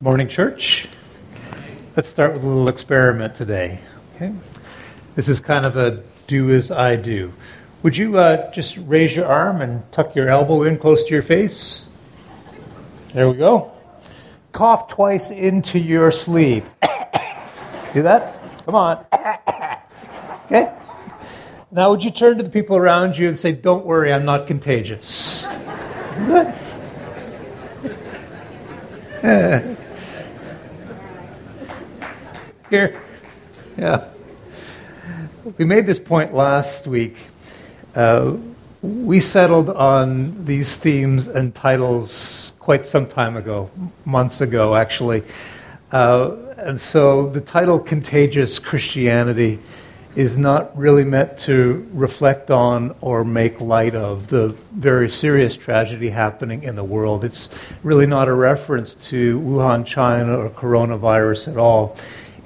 Morning, church. Let's start with a little experiment today. Okay? This is kind of a do as I do. Would you uh, just raise your arm and tuck your elbow in close to your face? There we go. Cough twice into your sleeve. do that? Come on. okay? Now, would you turn to the people around you and say, Don't worry, I'm not contagious? Good. Here. Yeah. We made this point last week. Uh, we settled on these themes and titles quite some time ago, months ago, actually. Uh, and so the title Contagious Christianity is not really meant to reflect on or make light of the very serious tragedy happening in the world. It's really not a reference to Wuhan, China, or coronavirus at all.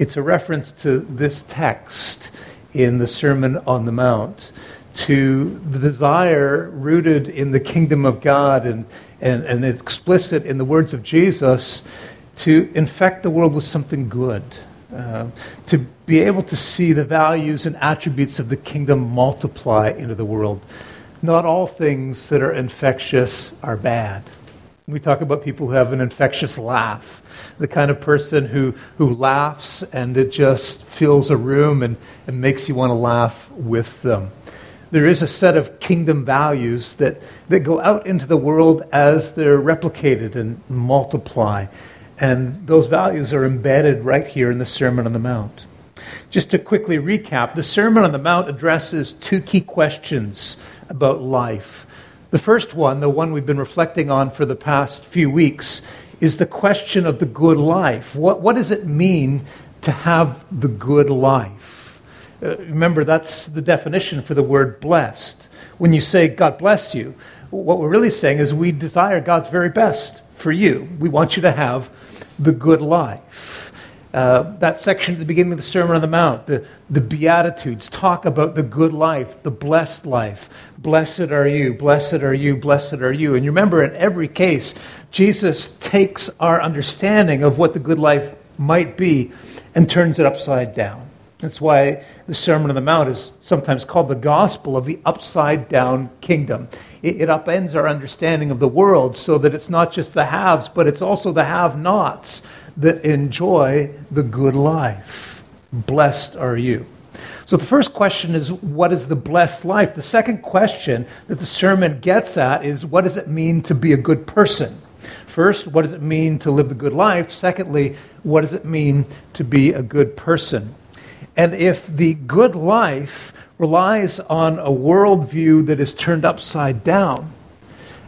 It's a reference to this text in the Sermon on the Mount, to the desire rooted in the kingdom of God and, and, and explicit in the words of Jesus to infect the world with something good. Uh, to be able to see the values and attributes of the kingdom multiply into the world. Not all things that are infectious are bad. We talk about people who have an infectious laugh, the kind of person who, who laughs and it just fills a room and, and makes you want to laugh with them. There is a set of kingdom values that, that go out into the world as they're replicated and multiply. And those values are embedded right here in the Sermon on the Mount. Just to quickly recap, the Sermon on the Mount addresses two key questions about life. The first one, the one we've been reflecting on for the past few weeks, is the question of the good life. What, what does it mean to have the good life? Uh, remember, that's the definition for the word blessed. When you say, God bless you, what we're really saying is we desire God's very best for you. We want you to have the good life. Uh, that section at the beginning of the Sermon on the Mount, the, the Beatitudes, talk about the good life, the blessed life. Blessed are you, blessed are you, blessed are you. And you remember, in every case, Jesus takes our understanding of what the good life might be and turns it upside down. That's why the Sermon on the Mount is sometimes called the gospel of the upside down kingdom. It, it upends our understanding of the world so that it's not just the haves, but it's also the have nots that enjoy the good life. Blessed are you. So the first question is, what is the blessed life? The second question that the sermon gets at is, what does it mean to be a good person? First, what does it mean to live the good life? Secondly, what does it mean to be a good person? And if the good life relies on a worldview that is turned upside down,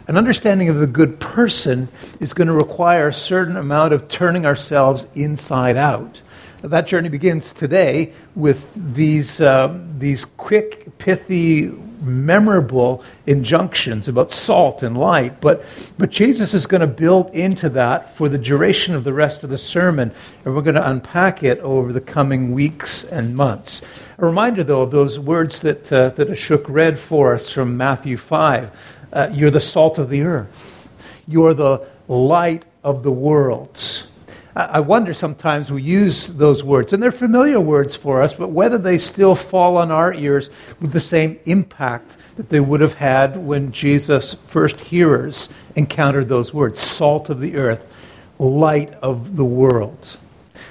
an understanding of the good person is going to require a certain amount of turning ourselves inside out. That journey begins today with these, um, these quick, pithy, memorable injunctions about salt and light. But, but Jesus is going to build into that for the duration of the rest of the sermon, and we're going to unpack it over the coming weeks and months. A reminder, though, of those words that, uh, that Ashok read for us from Matthew 5 uh, you're the salt of the earth. You're the light of the world. I wonder sometimes we use those words, and they're familiar words for us, but whether they still fall on our ears with the same impact that they would have had when Jesus' first hearers encountered those words salt of the earth, light of the world.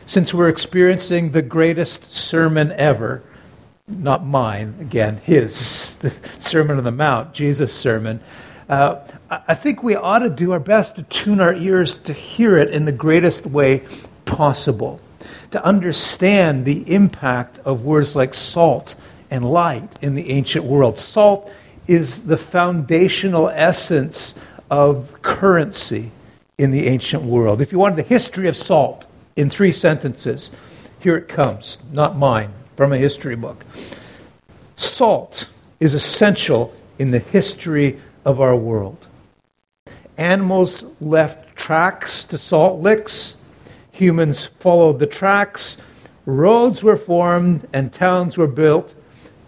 Since we're experiencing the greatest sermon ever, not mine, again, his, the Sermon on the Mount, Jesus' sermon. Uh, I think we ought to do our best to tune our ears to hear it in the greatest way possible, to understand the impact of words like salt and light in the ancient world. Salt is the foundational essence of currency in the ancient world. If you wanted the history of salt in three sentences, here it comes, not mine from a history book. Salt is essential in the history of our world. Animals left tracks to salt licks, humans followed the tracks, roads were formed, and towns were built.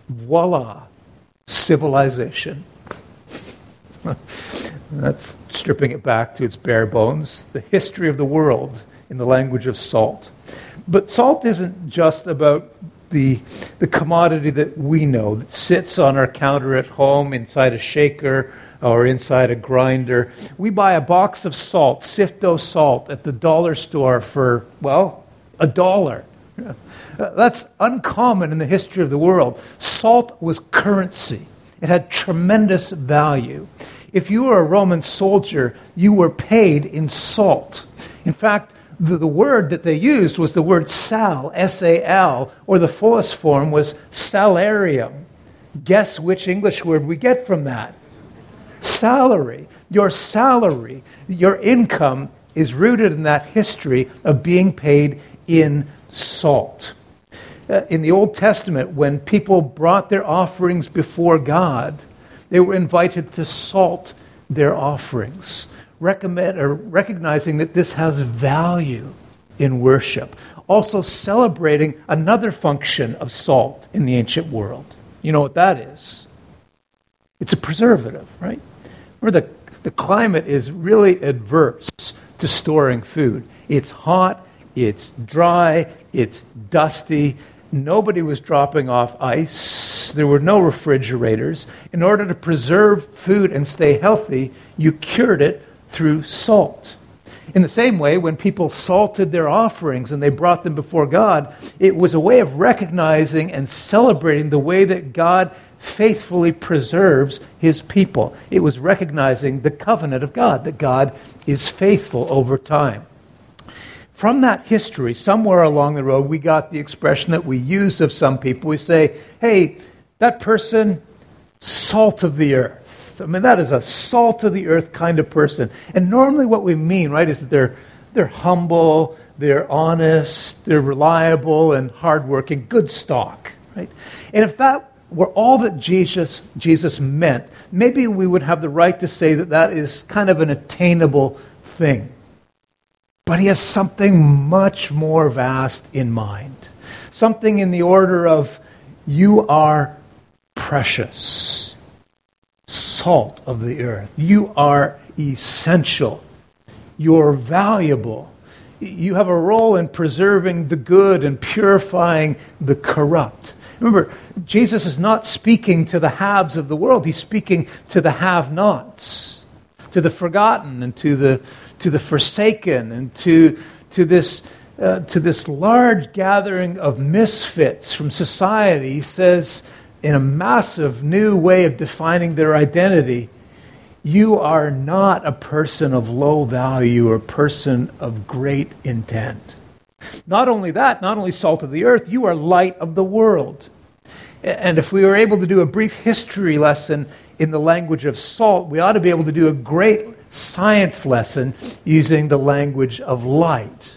Voila, civilization. That's stripping it back to its bare bones. The history of the world in the language of salt. But salt isn't just about the, the commodity that we know that sits on our counter at home inside a shaker or inside a grinder. We buy a box of salt, Sifto salt, at the dollar store for, well, a dollar. Uh, that's uncommon in the history of the world. Salt was currency, it had tremendous value. If you were a Roman soldier, you were paid in salt. In fact, the, the word that they used was the word sal, S A L, or the fullest form was salarium. Guess which English word we get from that? Salary. Your salary, your income is rooted in that history of being paid in salt. Uh, in the Old Testament, when people brought their offerings before God, they were invited to salt their offerings, recommend, or recognizing that this has value in worship. Also, celebrating another function of salt in the ancient world. You know what that is? It's a preservative, right? Where the, the climate is really adverse to storing food. It's hot, it's dry, it's dusty, Nobody was dropping off ice. There were no refrigerators. In order to preserve food and stay healthy, you cured it through salt. In the same way, when people salted their offerings and they brought them before God, it was a way of recognizing and celebrating the way that God faithfully preserves his people. It was recognizing the covenant of God, that God is faithful over time. From that history, somewhere along the road, we got the expression that we use of some people. We say, hey, that person, salt of the earth. I mean, that is a salt of the earth kind of person. And normally, what we mean, right, is that they're, they're humble, they're honest, they're reliable, and hardworking, good stock, right? And if that were all that Jesus, Jesus meant, maybe we would have the right to say that that is kind of an attainable thing. But he has something much more vast in mind. Something in the order of, you are precious, salt of the earth. You are essential. You're valuable. You have a role in preserving the good and purifying the corrupt. Remember, Jesus is not speaking to the haves of the world, he's speaking to the have nots, to the forgotten, and to the to the forsaken and to, to, this, uh, to this large gathering of misfits from society, he says in a massive new way of defining their identity, you are not a person of low value or a person of great intent. Not only that, not only salt of the earth, you are light of the world. And if we were able to do a brief history lesson in the language of salt, we ought to be able to do a great science lesson using the language of light.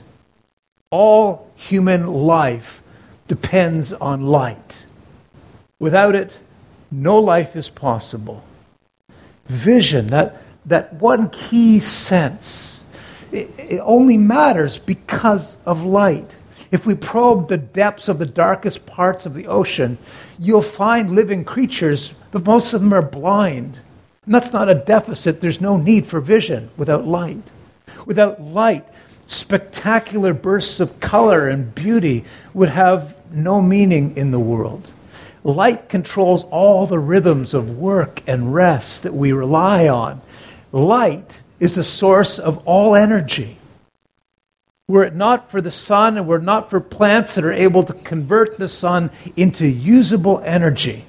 All human life depends on light. Without it, no life is possible. Vision, that, that one key sense, it, it only matters because of light. If we probe the depths of the darkest parts of the ocean, you'll find living creatures, but most of them are blind. And that's not a deficit. There's no need for vision without light. Without light, spectacular bursts of color and beauty would have no meaning in the world. Light controls all the rhythms of work and rest that we rely on. Light is the source of all energy. Were it not for the sun and were it not for plants that are able to convert the sun into usable energy,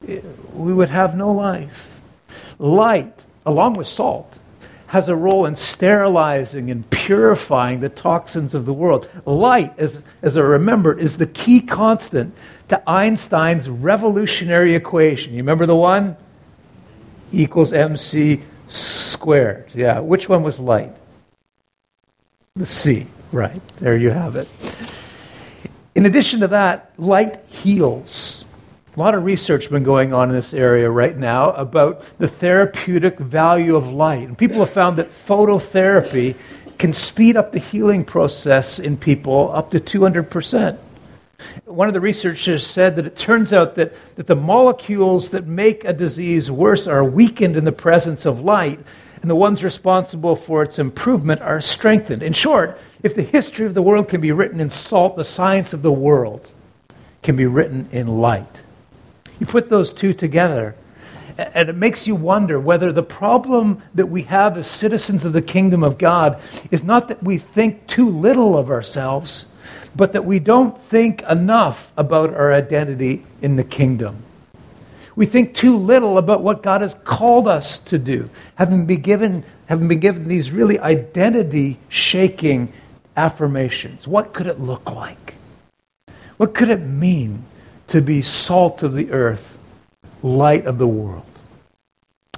we would have no life. Light, along with salt, has a role in sterilizing and purifying the toxins of the world. Light, as, as I remember, is the key constant to Einstein's revolutionary equation. You remember the one? Equals mc squared. Yeah, which one was light? The C, right. There you have it. In addition to that, light heals. A lot of research has been going on in this area right now about the therapeutic value of light. And people have found that phototherapy can speed up the healing process in people up to 200%. One of the researchers said that it turns out that, that the molecules that make a disease worse are weakened in the presence of light, and the ones responsible for its improvement are strengthened. In short, if the history of the world can be written in salt, the science of the world can be written in light. You put those two together, and it makes you wonder whether the problem that we have as citizens of the kingdom of God is not that we think too little of ourselves, but that we don't think enough about our identity in the kingdom. We think too little about what God has called us to do, having been given, having been given these really identity shaking affirmations. What could it look like? What could it mean to be salt of the earth, light of the world?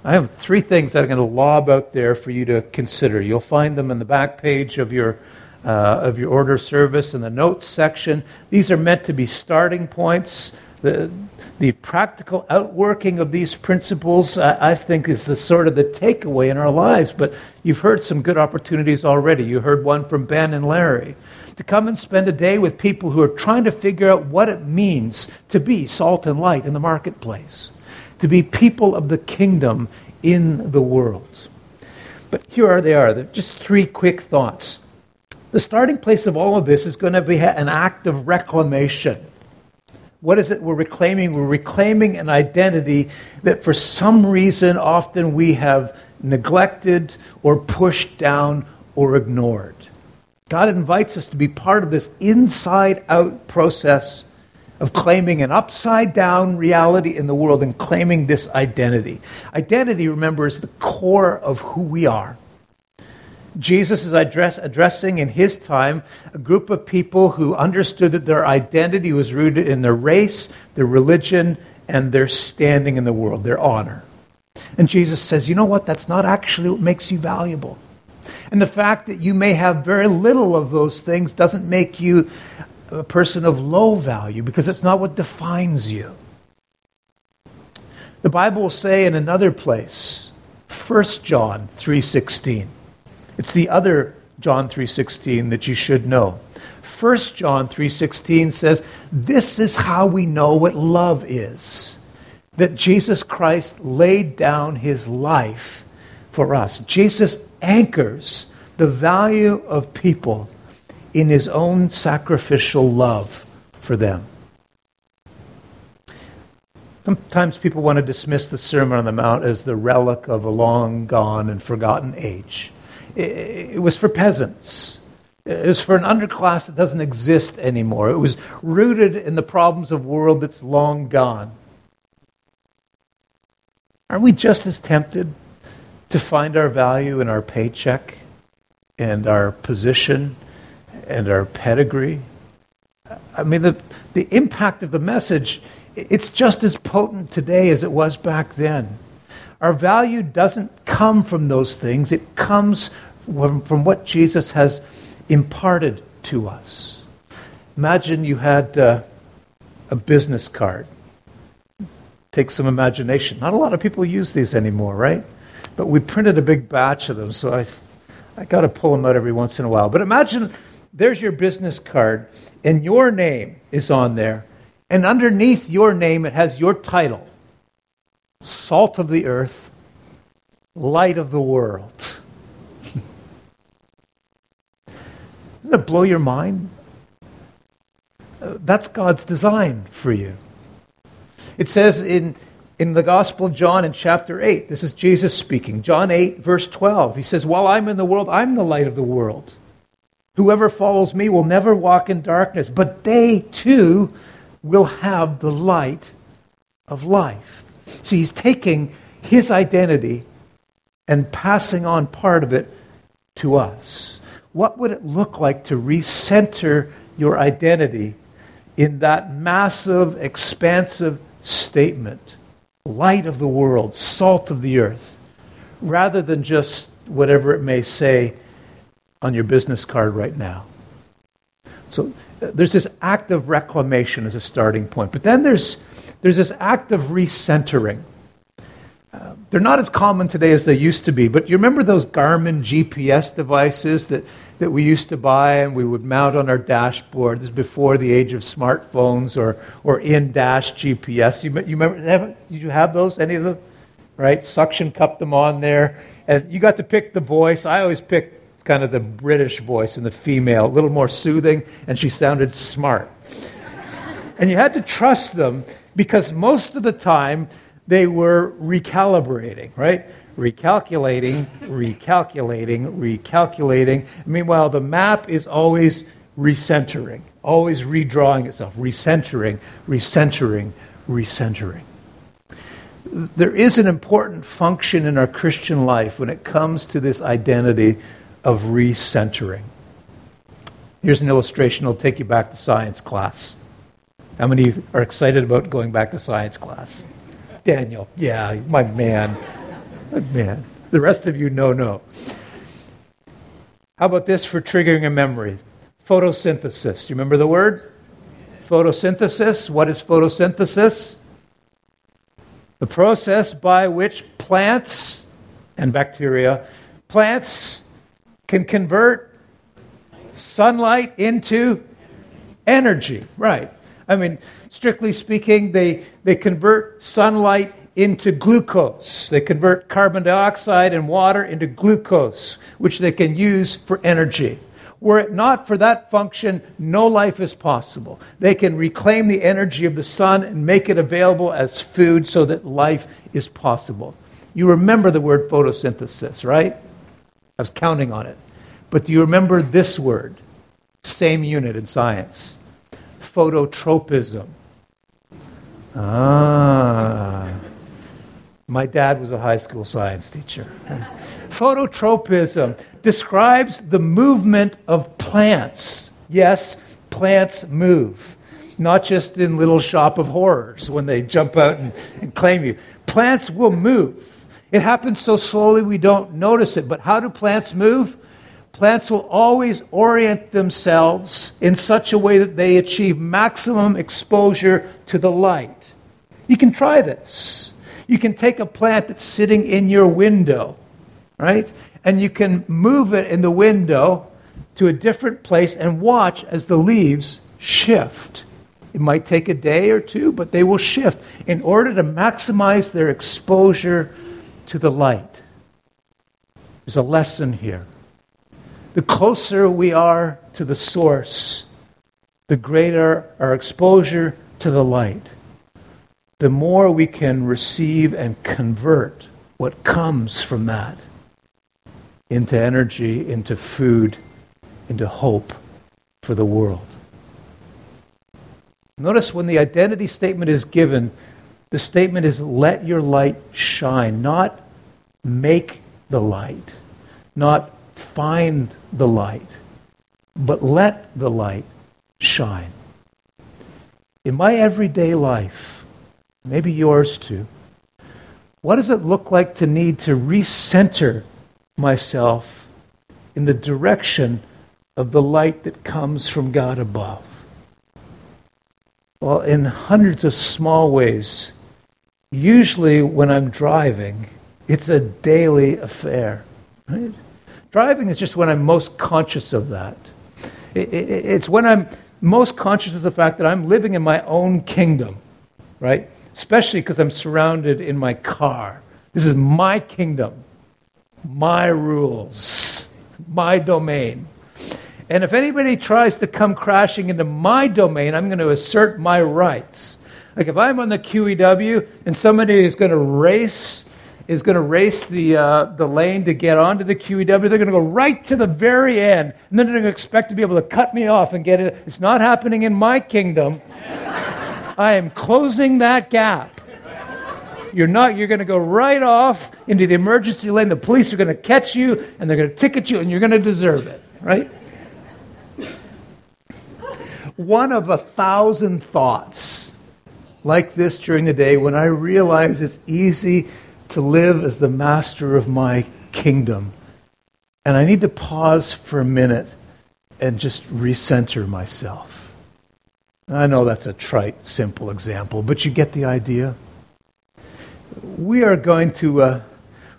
I have three things that I'm going to lob out there for you to consider. You'll find them in the back page of your, uh, of your order service in the notes section. These are meant to be starting points. The, the practical outworking of these principles, I, I, think, is the sort of the takeaway in our lives. But you've heard some good opportunities already. You heard one from Ben and Larry. To come and spend a day with people who are trying to figure out what it means to be salt and light in the marketplace, to be people of the kingdom in the world. But here are they are. They're just three quick thoughts. The starting place of all of this is going to be an act of reclamation what is it we're reclaiming? We're reclaiming an identity that for some reason often we have neglected or pushed down or ignored. God invites us to be part of this inside out process of claiming an upside down reality in the world and claiming this identity. Identity, remember, is the core of who we are. Jesus is address, addressing in his time a group of people who understood that their identity was rooted in their race, their religion, and their standing in the world, their honor. And Jesus says, you know what? That's not actually what makes you valuable. And the fact that you may have very little of those things doesn't make you a person of low value because it's not what defines you. The Bible will say in another place, 1 John 3:16 it's the other John 3:16 that you should know. 1 John 3:16 says, "This is how we know what love is. That Jesus Christ laid down his life for us. Jesus anchors the value of people in his own sacrificial love for them." Sometimes people want to dismiss the Sermon on the Mount as the relic of a long gone and forgotten age it was for peasants. It was for an underclass that doesn't exist anymore. It was rooted in the problems of world that's long gone. Aren't we just as tempted to find our value in our paycheck and our position and our pedigree? I mean, the, the impact of the message, it's just as potent today as it was back then. Our value doesn't come from those things, it comes from, from what Jesus has imparted to us. Imagine you had uh, a business card. Take some imagination. Not a lot of people use these anymore, right? But we printed a big batch of them, so I, I got to pull them out every once in a while. But imagine there's your business card, and your name is on there. And underneath your name, it has your title salt of the earth, light of the world. Doesn't it blow your mind? Uh, that's God's design for you. It says in, in the Gospel of John in chapter 8, this is Jesus speaking, John 8, verse 12. He says, While I'm in the world, I'm the light of the world. Whoever follows me will never walk in darkness, but they too will have the light of life. See, he's taking his identity and passing on part of it to us. What would it look like to recenter your identity in that massive, expansive statement? Light of the world, salt of the earth, rather than just whatever it may say on your business card right now. So uh, there's this act of reclamation as a starting point. But then there's there's this act of recentering. Uh, they're not as common today as they used to be, but you remember those Garmin GPS devices that, that we used to buy and we would mount on our dashboard? This is before the age of smartphones or, or in dash GPS. You, you remember, did you have those, any of them? right? Suction cupped them on there. And you got to pick the voice. I always picked kind of the British voice and the female, a little more soothing, and she sounded smart. and you had to trust them because most of the time they were recalibrating, right? Recalculating, recalculating, recalculating. Meanwhile, the map is always recentering, always redrawing itself, recentering, recentering, recentering. There is an important function in our Christian life when it comes to this identity of recentering. Here's an illustration that'll take you back to science class. How many are excited about going back to science class? Daniel, yeah, my man. My man. The rest of you, no, no. How about this for triggering a memory? Photosynthesis. You remember the word? Photosynthesis. What is photosynthesis? The process by which plants and bacteria, plants can convert sunlight into energy. Right. I mean, strictly speaking, they, they convert sunlight into glucose. They convert carbon dioxide and water into glucose, which they can use for energy. Were it not for that function, no life is possible. They can reclaim the energy of the sun and make it available as food so that life is possible. You remember the word photosynthesis, right? I was counting on it. But do you remember this word? Same unit in science phototropism. Ah. My dad was a high school science teacher. Phototropism describes the movement of plants. Yes, plants move, not just in Little Shop of Horrors when they jump out and, and claim you. Plants will move. It happens so slowly we don't notice it. But how do plants move? Plants will always orient themselves in such a way that they achieve maximum exposure to the light. You can try this. You can take a plant that's sitting in your window, right? And you can move it in the window to a different place and watch as the leaves shift. It might take a day or two, but they will shift in order to maximize their exposure to the light. There's a lesson here the closer we are to the source, the greater our exposure to the light, the more we can receive and convert what comes from that into energy, into food, into hope for the world. Notice when the identity statement is given, the statement is let your light shine, not make the light, not find the light, but let the light shine. In my everyday life, maybe yours too, what does it look like to need to recenter myself in the direction of the light that comes from God above? Well, in hundreds of small ways. Usually, when I'm driving, it's a daily affair. Right? Driving is just when I'm most conscious of that. It, it, it's when I'm most conscious of the fact that I'm living in my own kingdom, right? Especially because I'm surrounded in my car. This is my kingdom, my rules, my domain. And if anybody tries to come crashing into my domain, I'm going to assert my rights. Like if I'm on the QEW and somebody is going to race is going to race the, uh, the lane to get onto the QEW. They're going to go right to the very end, and then they're going to expect to be able to cut me off and get it. It's not happening in my kingdom. I am closing that gap. You're not, you're going to go right off into the emergency lane. The police are going to catch you, and they're going to ticket you, and you're going to deserve it, right? One of a thousand thoughts like this during the day when I realize it's easy to live as the master of my kingdom. And I need to pause for a minute and just recenter myself. I know that's a trite, simple example, but you get the idea. We are going to uh,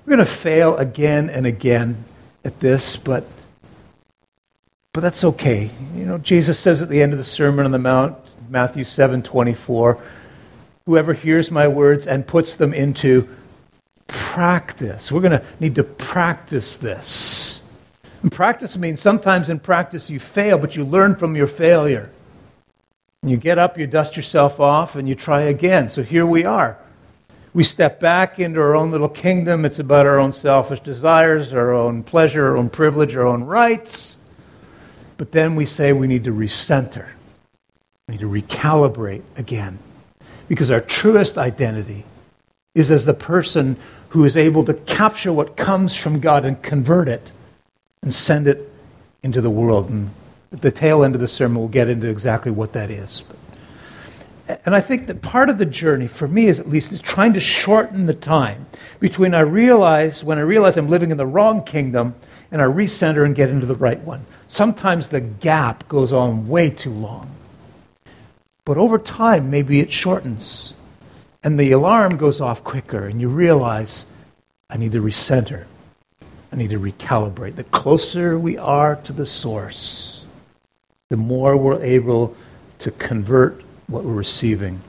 we're going to fail again and again at this, but but that's okay. You know, Jesus says at the end of the Sermon on the Mount, Matthew seven twenty four, whoever hears my words and puts them into practice. We're going to need to practice this. And practice means sometimes in practice you fail, but you learn from your failure. And you get up, you dust yourself off, and you try again. So here we are. We step back into our own little kingdom. It's about our own selfish desires, our own pleasure, our own privilege, our own rights. But then we say we need to recenter. We need to recalibrate again. Because our truest identity is as the person who is able to capture what comes from God and convert it and send it into the world. And at the tail end of the sermon, we'll get into exactly what that is. And I think that part of the journey, for me is at least, is trying to shorten the time between I realize, when I realize I'm living in the wrong kingdom, and I recenter and get into the right one. Sometimes the gap goes on way too long. But over time, maybe it shortens. And the alarm goes off quicker, and you realize, I need to recenter. I need to recalibrate. The closer we are to the source, the more we're able to convert what we're receiving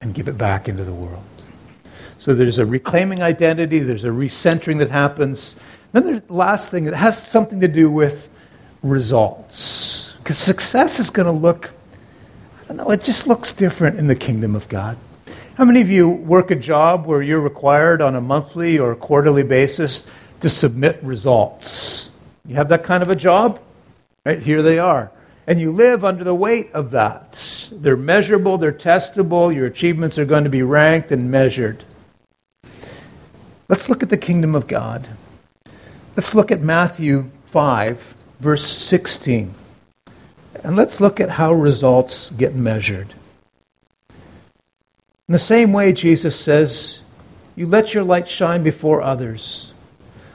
and give it back into the world. So there's a reclaiming identity, there's a recentering that happens. Then the last thing that has something to do with results. Because success is going to look, I don't know, it just looks different in the kingdom of God. How many of you work a job where you're required on a monthly or quarterly basis to submit results? You have that kind of a job? Right, here they are. And you live under the weight of that. They're measurable, they're testable, your achievements are going to be ranked and measured. Let's look at the kingdom of God. Let's look at Matthew 5, verse 16. And let's look at how results get measured. In the same way, Jesus says, You let your light shine before others,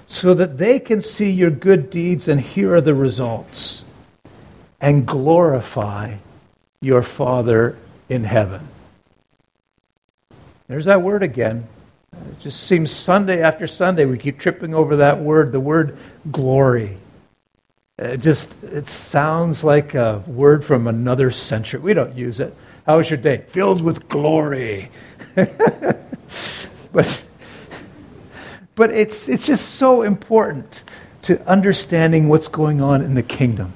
so that they can see your good deeds and hear the results and glorify your Father in heaven. There's that word again. It just seems Sunday after Sunday we keep tripping over that word, the word glory. It just it sounds like a word from another century. We don't use it. How was your day? Filled with glory. but but it's it's just so important to understanding what's going on in the kingdom.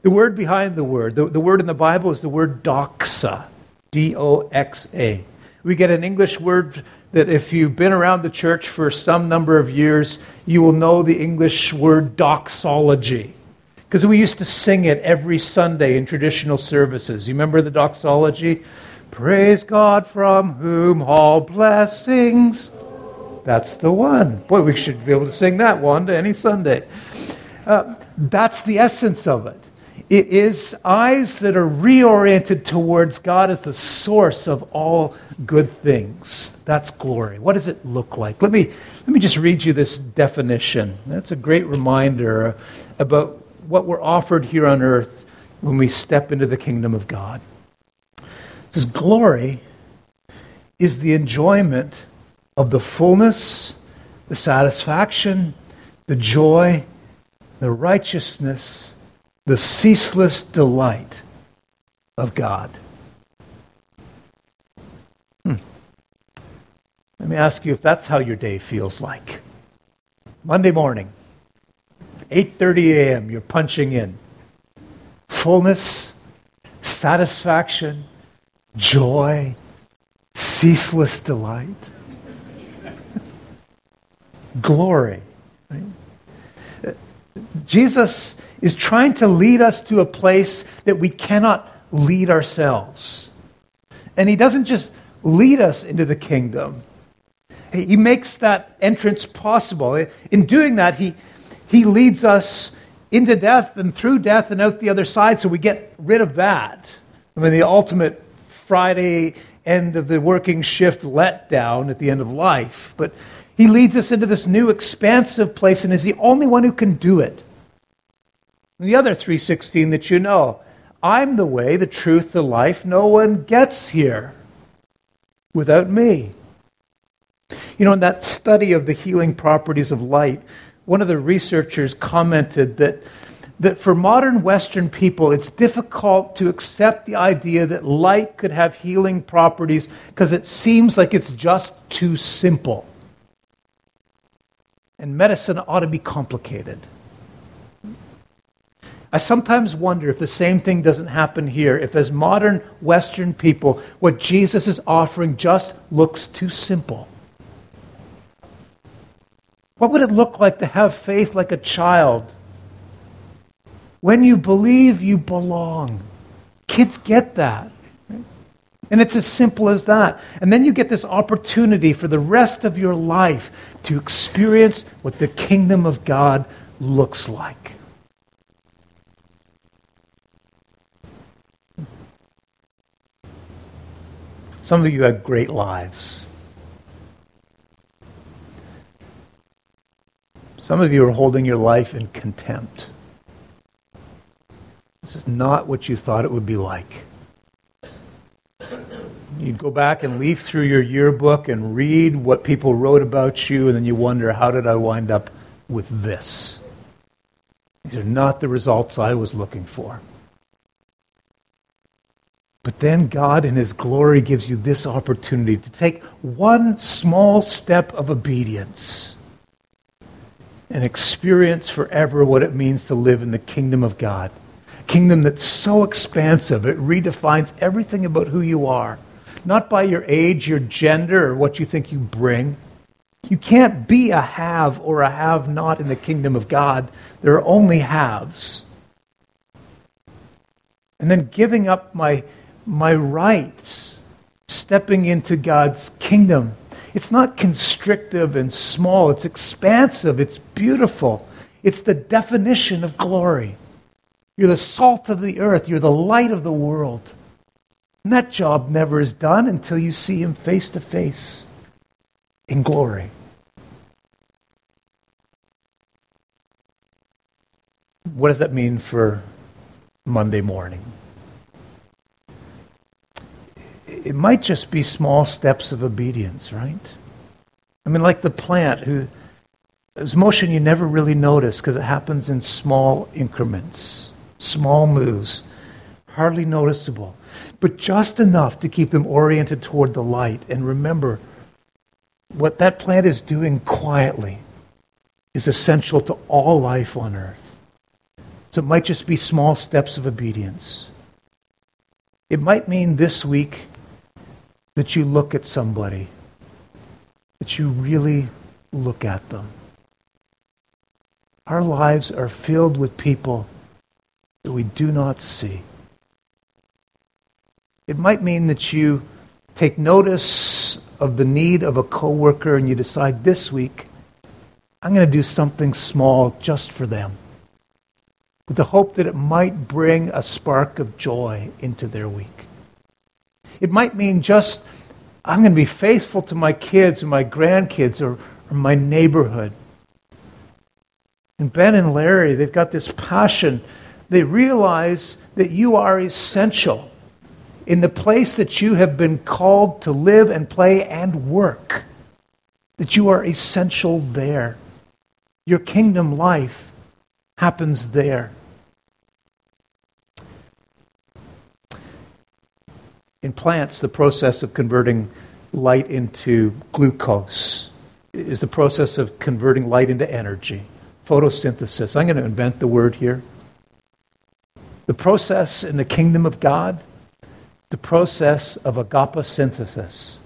The word behind the word, the, the word in the Bible is the word doxa, D O X A. We get an English word that if you've been around the church for some number of years, you will know the English word doxology. Because we used to sing it every Sunday in traditional services. You remember the doxology? Praise God from whom all blessings. That's the one. Boy, we should be able to sing that one to any Sunday. Uh, that's the essence of it. It is eyes that are reoriented towards God as the source of all good things. That's glory. What does it look like? Let me, let me just read you this definition. That's a great reminder about what we're offered here on earth when we step into the kingdom of God. This Glory is the enjoyment of the fullness, the satisfaction, the joy, the righteousness, the ceaseless delight of God. Hmm. Let me ask you if that's how your day feels like. Monday morning, 8:30 a.m., you're punching in. Fullness, satisfaction, joy, ceaseless delight. Glory. Right? Jesus is trying to lead us to a place that we cannot lead ourselves. And he doesn't just lead us into the kingdom, he makes that entrance possible. In doing that, he, he leads us into death and through death and out the other side so we get rid of that. I mean, the ultimate Friday end of the working shift letdown at the end of life. But he leads us into this new expansive place and is the only one who can do it. The other 316 that you know I'm the way, the truth, the life. No one gets here without me. You know, in that study of the healing properties of light, one of the researchers commented that, that for modern Western people, it's difficult to accept the idea that light could have healing properties because it seems like it's just too simple. And medicine ought to be complicated. I sometimes wonder if the same thing doesn't happen here, if as modern Western people, what Jesus is offering just looks too simple. What would it look like to have faith like a child? When you believe, you belong. Kids get that. And it's as simple as that. And then you get this opportunity for the rest of your life to experience what the kingdom of God looks like. Some of you had great lives. Some of you are holding your life in contempt. This is not what you thought it would be like. You go back and leaf through your yearbook and read what people wrote about you, and then you wonder, how did I wind up with this? These are not the results I was looking for. But then God, in His glory, gives you this opportunity to take one small step of obedience and experience forever what it means to live in the kingdom of God. Kingdom that's so expansive, it redefines everything about who you are. Not by your age, your gender, or what you think you bring. You can't be a have or a have not in the kingdom of God. There are only haves. And then giving up my, my rights, stepping into God's kingdom it's not constrictive and small, it's expansive, it's beautiful. It's the definition of glory. You're the salt of the earth, you're the light of the world. And that job never is done until you see Him face to face in glory. What does that mean for Monday morning? It might just be small steps of obedience, right? I mean, like the plant who, there's motion you never really notice because it happens in small increments, small moves, hardly noticeable, but just enough to keep them oriented toward the light. And remember, what that plant is doing quietly is essential to all life on earth. So it might just be small steps of obedience. It might mean this week that you look at somebody, that you really look at them. Our lives are filled with people that we do not see. It might mean that you take notice of the need of a coworker and you decide this week, I'm going to do something small just for them, with the hope that it might bring a spark of joy into their week. It might mean just, I'm going to be faithful to my kids or my grandkids or, or my neighborhood. And Ben and Larry, they've got this passion. They realize that you are essential in the place that you have been called to live and play and work. That you are essential there. Your kingdom life happens there. In plants, the process of converting light into glucose is the process of converting light into energy. Photosynthesis. I'm going to invent the word here. The process in the kingdom of God, the process of agaposynthesis.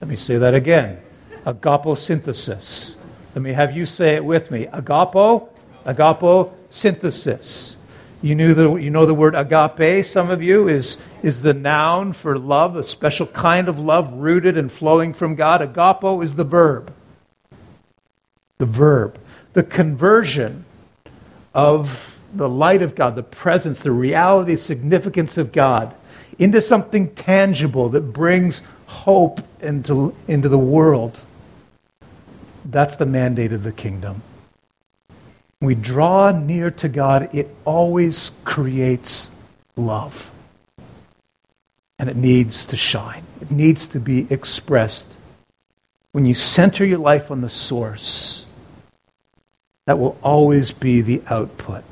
Let me say that again. Agaposynthesis. Let me have you say it with me. Agapo, agaposynthesis. You, knew the, you know the word agape, some of you, is, is the noun for love, a special kind of love rooted and flowing from God. Agapo is the verb. The verb. The conversion of the light of God, the presence, the reality, significance of God into something tangible that brings hope into, into the world. That's the mandate of the kingdom we draw near to God, it always creates love. And it needs to shine, it needs to be expressed. When you center your life on the source, that will always be the output.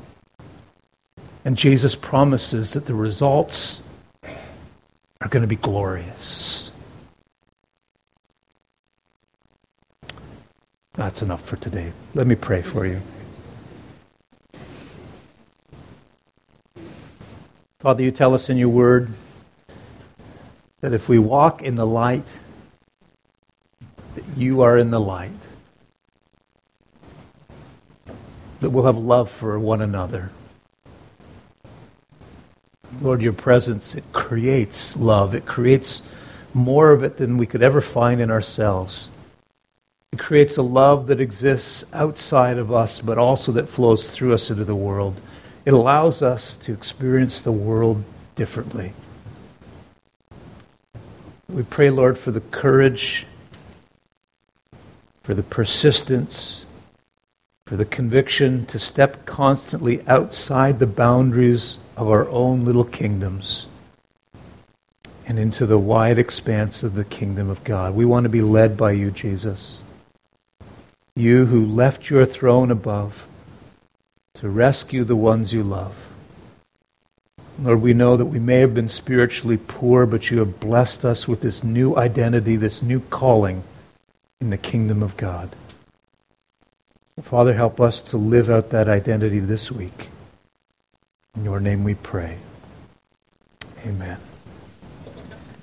And Jesus promises that the results are going to be glorious. That's enough for today. Let me pray for you. Father, you tell us in your word that if we walk in the light, that you are in the light, that we'll have love for one another. Lord, your presence, it creates love. It creates more of it than we could ever find in ourselves. It creates a love that exists outside of us, but also that flows through us into the world. It allows us to experience the world differently. We pray, Lord, for the courage, for the persistence, for the conviction to step constantly outside the boundaries of our own little kingdoms and into the wide expanse of the kingdom of God. We want to be led by you, Jesus. You who left your throne above to rescue the ones you love. Lord, we know that we may have been spiritually poor, but you have blessed us with this new identity, this new calling in the kingdom of God. Father, help us to live out that identity this week. In your name we pray. Amen.